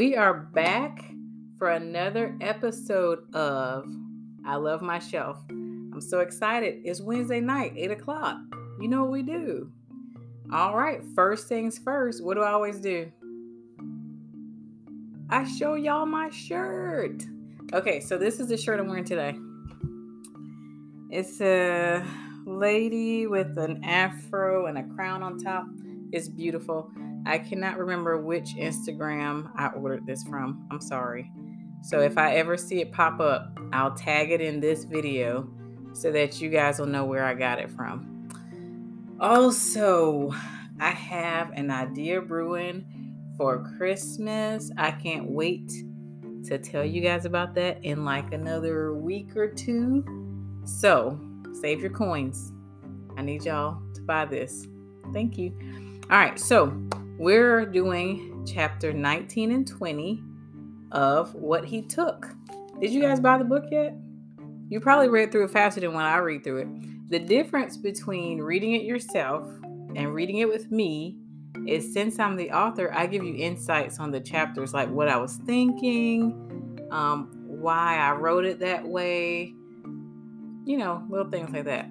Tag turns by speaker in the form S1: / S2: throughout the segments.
S1: We are back for another episode of I Love My Shelf. I'm so excited. It's Wednesday night, 8 o'clock. You know what we do. All right, first things first, what do I always do? I show y'all my shirt. Okay, so this is the shirt I'm wearing today. It's a lady with an afro and a crown on top. It's beautiful. I cannot remember which Instagram I ordered this from. I'm sorry. So if I ever see it pop up, I'll tag it in this video so that you guys will know where I got it from. Also, I have an idea brewing for Christmas. I can't wait to tell you guys about that in like another week or two. So, save your coins. I need y'all to buy this. Thank you. All right, so we're doing chapter 19 and 20 of What He Took. Did you guys buy the book yet? You probably read through it faster than when I read through it. The difference between reading it yourself and reading it with me is since I'm the author, I give you insights on the chapters, like what I was thinking, um, why I wrote it that way, you know, little things like that.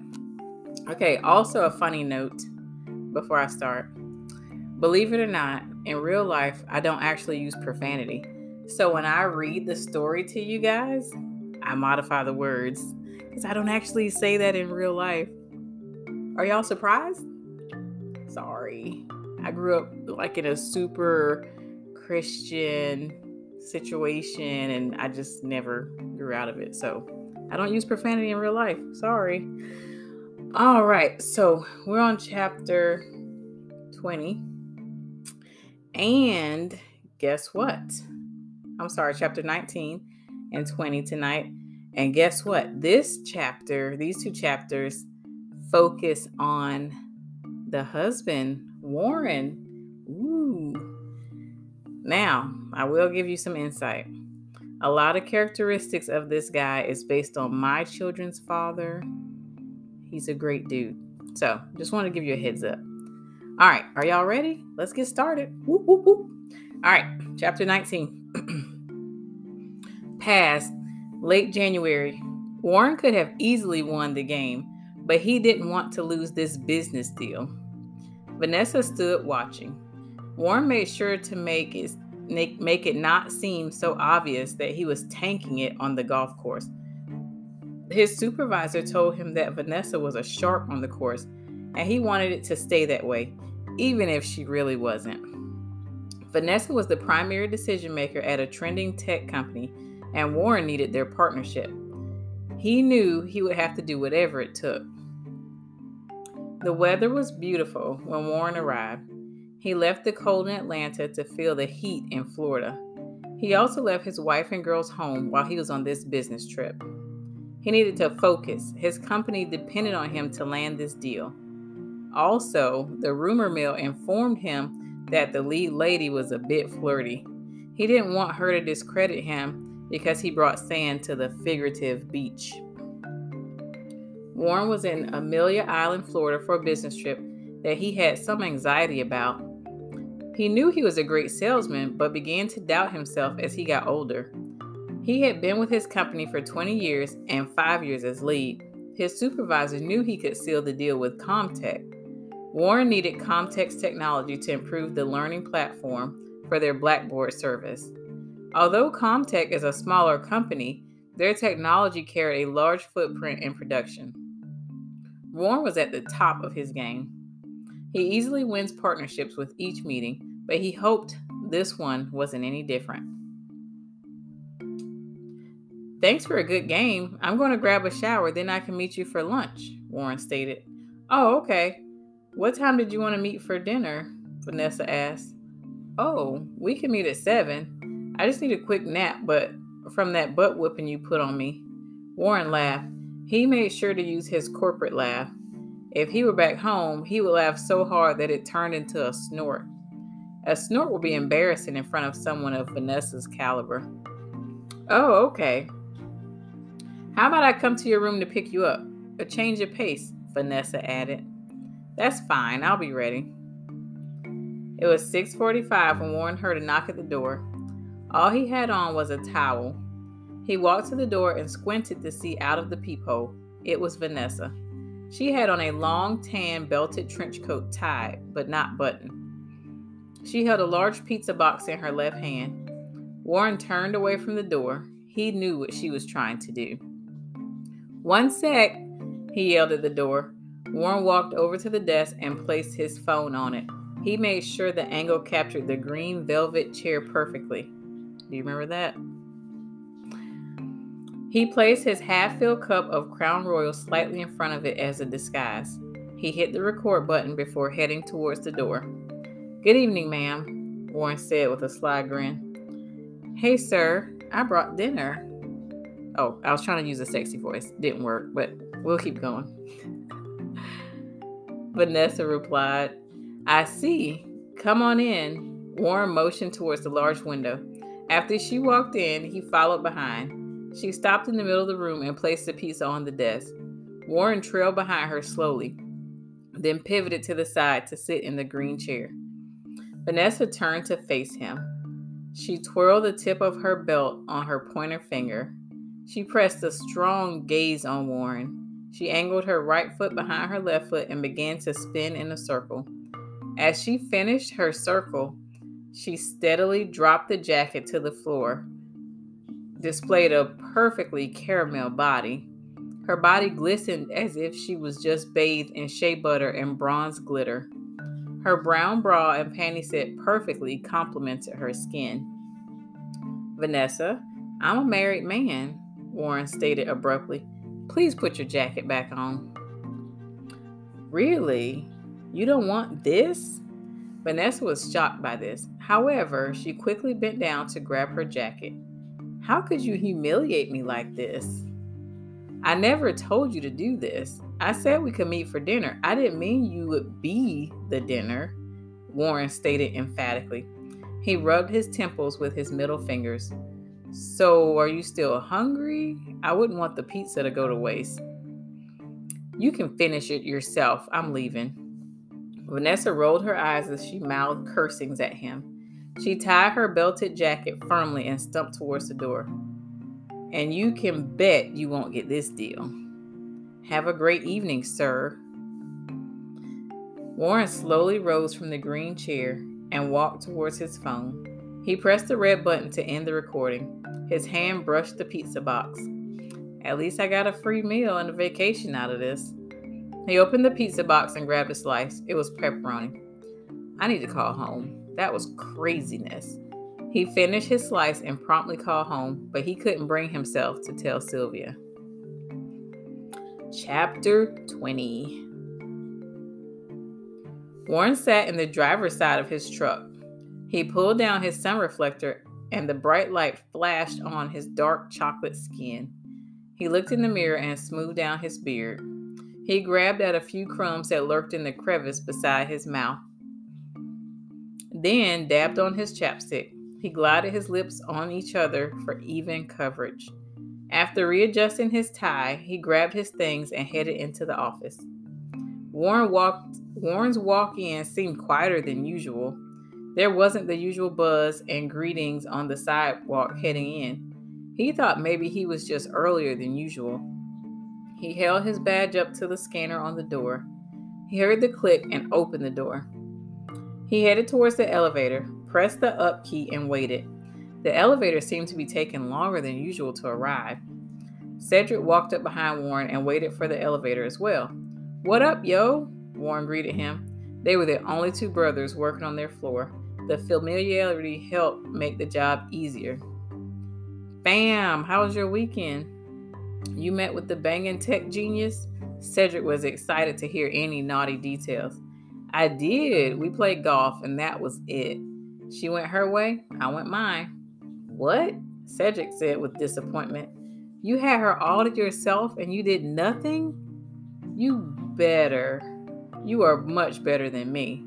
S1: Okay, also a funny note before I start. Believe it or not, in real life, I don't actually use profanity. So when I read the story to you guys, I modify the words because I don't actually say that in real life. Are y'all surprised? Sorry. I grew up like in a super Christian situation and I just never grew out of it. So I don't use profanity in real life. Sorry. All right. So we're on chapter 20. And guess what? I'm sorry, chapter 19 and 20 tonight. And guess what? This chapter, these two chapters, focus on the husband, Warren. Ooh. Now, I will give you some insight. A lot of characteristics of this guy is based on my children's father. He's a great dude. So, just want to give you a heads up. All right, are y'all ready? Let's get started. All right, chapter 19. Past late January, Warren could have easily won the game, but he didn't want to lose this business deal. Vanessa stood watching. Warren made sure to make it, make, make it not seem so obvious that he was tanking it on the golf course. His supervisor told him that Vanessa was a sharp on the course and he wanted it to stay that way, even if she really wasn't. Vanessa was the primary decision maker at a trending tech company, and Warren needed their partnership. He knew he would have to do whatever it took. The weather was beautiful when Warren arrived. He left the cold in Atlanta to feel the heat in Florida. He also left his wife and girls home while he was on this business trip. He needed to focus. His company depended on him to land this deal. Also, the rumor mill informed him that the lead lady was a bit flirty. He didn't want her to discredit him because he brought sand to the figurative beach. Warren was in Amelia Island, Florida for a business trip that he had some anxiety about. He knew he was a great salesman, but began to doubt himself as he got older. He had been with his company for 20 years and five years as lead. His supervisor knew he could seal the deal with Comtech, Warren needed Comtech's technology to improve the learning platform for their Blackboard service. Although Comtech is a smaller company, their technology carried a large footprint in production. Warren was at the top of his game. He easily wins partnerships with each meeting, but he hoped this one wasn't any different. Thanks for a good game. I'm going to grab a shower, then I can meet you for lunch, Warren stated. Oh, okay. What time did you want to meet for dinner? Vanessa asked. Oh, we can meet at seven. I just need a quick nap, but from that butt whipping you put on me. Warren laughed. He made sure to use his corporate laugh. If he were back home, he would laugh so hard that it turned into a snort. A snort would be embarrassing in front of someone of Vanessa's caliber. Oh, okay. How about I come to your room to pick you up? A change of pace, Vanessa added. That's fine. I'll be ready. It was 6:45 when Warren heard a knock at the door. All he had on was a towel. He walked to the door and squinted to see out of the peephole. It was Vanessa. She had on a long tan belted trench coat tied, but not buttoned. She held a large pizza box in her left hand. Warren turned away from the door. He knew what she was trying to do. One sec, he yelled at the door. Warren walked over to the desk and placed his phone on it. He made sure the angle captured the green velvet chair perfectly. Do you remember that? He placed his half filled cup of Crown Royal slightly in front of it as a disguise. He hit the record button before heading towards the door. Good evening, ma'am, Warren said with a sly grin. Hey, sir, I brought dinner. Oh, I was trying to use a sexy voice. Didn't work, but we'll keep going. Vanessa replied, I see. Come on in. Warren motioned towards the large window. After she walked in, he followed behind. She stopped in the middle of the room and placed the pizza on the desk. Warren trailed behind her slowly, then pivoted to the side to sit in the green chair. Vanessa turned to face him. She twirled the tip of her belt on her pointer finger. She pressed a strong gaze on Warren. She angled her right foot behind her left foot and began to spin in a circle. As she finished her circle, she steadily dropped the jacket to the floor, displayed a perfectly caramel body. Her body glistened as if she was just bathed in shea butter and bronze glitter. Her brown bra and panty set perfectly complemented her skin. Vanessa, I'm a married man, Warren stated abruptly. Please put your jacket back on. Really? You don't want this? Vanessa was shocked by this. However, she quickly bent down to grab her jacket. How could you humiliate me like this? I never told you to do this. I said we could meet for dinner. I didn't mean you would be the dinner, Warren stated emphatically. He rubbed his temples with his middle fingers. So, are you still hungry? I wouldn't want the pizza to go to waste. You can finish it yourself. I'm leaving. Vanessa rolled her eyes as she mouthed cursings at him. She tied her belted jacket firmly and stumped towards the door. And you can bet you won't get this deal. Have a great evening, sir. Warren slowly rose from the green chair and walked towards his phone. He pressed the red button to end the recording. His hand brushed the pizza box. At least I got a free meal and a vacation out of this. He opened the pizza box and grabbed a slice. It was pepperoni. I need to call home. That was craziness. He finished his slice and promptly called home, but he couldn't bring himself to tell Sylvia. Chapter 20 Warren sat in the driver's side of his truck. He pulled down his sun reflector, and the bright light flashed on his dark chocolate skin. He looked in the mirror and smoothed down his beard. He grabbed at a few crumbs that lurked in the crevice beside his mouth then dabbed on his chapstick. He glided his lips on each other for even coverage. After readjusting his tie, he grabbed his things and headed into the office. Warren walked Warren's walk-in seemed quieter than usual. There wasn't the usual buzz and greetings on the sidewalk heading in. He thought maybe he was just earlier than usual. He held his badge up to the scanner on the door. He heard the click and opened the door. He headed towards the elevator, pressed the up key, and waited. The elevator seemed to be taking longer than usual to arrive. Cedric walked up behind Warren and waited for the elevator as well. What up, yo? Warren greeted him. They were the only two brothers working on their floor. The familiarity helped make the job easier. Bam! How was your weekend? You met with the banging tech genius? Cedric was excited to hear any naughty details. I did. We played golf, and that was it. She went her way, I went mine. What? Cedric said with disappointment. You had her all to yourself and you did nothing? You better. You are much better than me.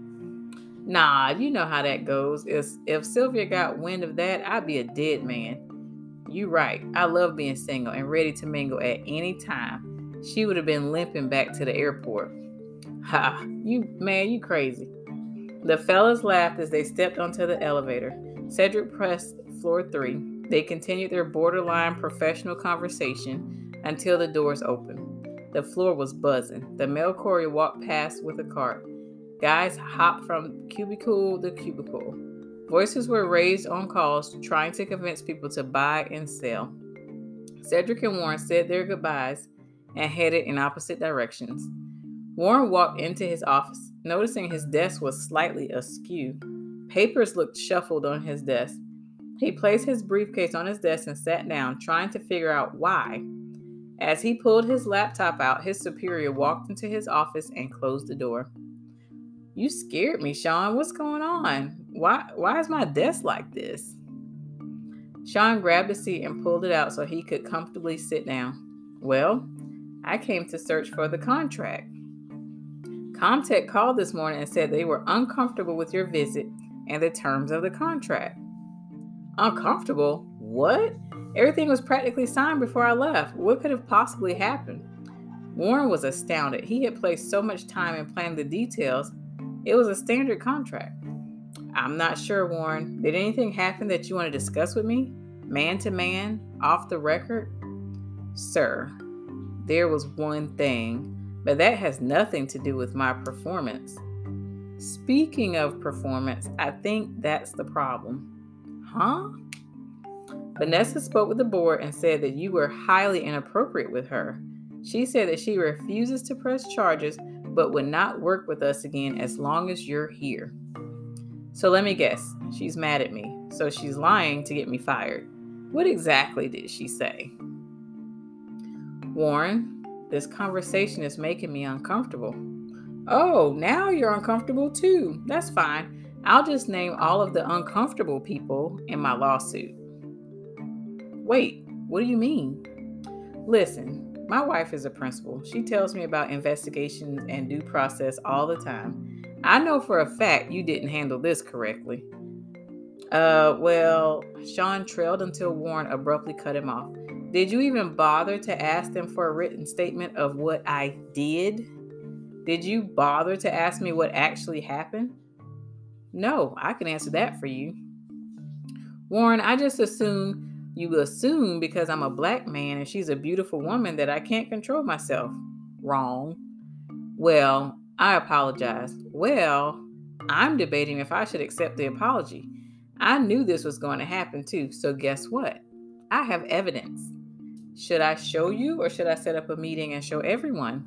S1: Nah, you know how that goes. If, if Sylvia got wind of that, I'd be a dead man. You right. I love being single and ready to mingle at any time. She would have been limping back to the airport. Ha, you man, you crazy. The fellas laughed as they stepped onto the elevator. Cedric pressed floor three. They continued their borderline professional conversation until the doors opened. The floor was buzzing. The mail courier walked past with a cart. Guys hopped from cubicle to cubicle. Voices were raised on calls trying to convince people to buy and sell. Cedric and Warren said their goodbyes and headed in opposite directions. Warren walked into his office, noticing his desk was slightly askew. Papers looked shuffled on his desk. He placed his briefcase on his desk and sat down, trying to figure out why. As he pulled his laptop out, his superior walked into his office and closed the door. You scared me, Sean. What's going on? Why why is my desk like this? Sean grabbed a seat and pulled it out so he could comfortably sit down. Well, I came to search for the contract. Comtech called this morning and said they were uncomfortable with your visit and the terms of the contract. Uncomfortable? What? Everything was practically signed before I left. What could have possibly happened? Warren was astounded. He had placed so much time in planning the details. It was a standard contract. I'm not sure, Warren. Did anything happen that you want to discuss with me? Man to man? Off the record? Sir, there was one thing, but that has nothing to do with my performance. Speaking of performance, I think that's the problem. Huh? Vanessa spoke with the board and said that you were highly inappropriate with her. She said that she refuses to press charges but would not work with us again as long as you're here. So let me guess, she's mad at me. So she's lying to get me fired. What exactly did she say? Warren, this conversation is making me uncomfortable. Oh, now you're uncomfortable too. That's fine. I'll just name all of the uncomfortable people in my lawsuit. Wait, what do you mean? Listen, my wife is a principal. She tells me about investigations and due process all the time. I know for a fact you didn't handle this correctly. Uh, well, Sean trailed until Warren abruptly cut him off. Did you even bother to ask them for a written statement of what I did? Did you bother to ask me what actually happened? No, I can answer that for you. Warren, I just assume you assume because I'm a black man and she's a beautiful woman that I can't control myself. Wrong. Well, I apologize. Well, I'm debating if I should accept the apology. I knew this was going to happen too, so guess what? I have evidence. Should I show you or should I set up a meeting and show everyone?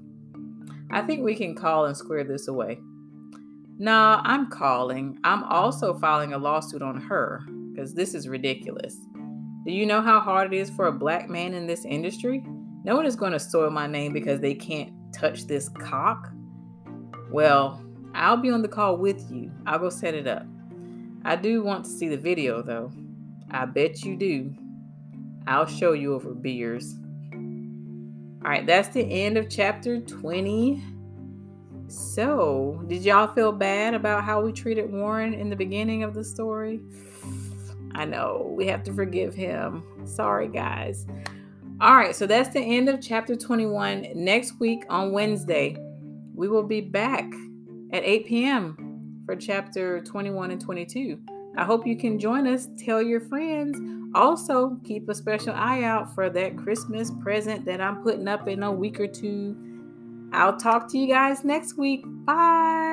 S1: I think we can call and square this away. Nah, mm-hmm. I'm calling. I'm also mm-hmm. filing a lawsuit on her because this is ridiculous. Do you know how hard it is for a black man in this industry? No one is going to soil my name because they can't touch this cock. Well, I'll be on the call with you. I'll go set it up. I do want to see the video though. I bet you do. I'll show you over beers. All right, that's the end of chapter 20. So, did y'all feel bad about how we treated Warren in the beginning of the story? I know we have to forgive him. Sorry, guys. All right, so that's the end of chapter 21. Next week on Wednesday, we will be back at 8 p.m. for chapter 21 and 22. I hope you can join us. Tell your friends. Also, keep a special eye out for that Christmas present that I'm putting up in a week or two. I'll talk to you guys next week. Bye.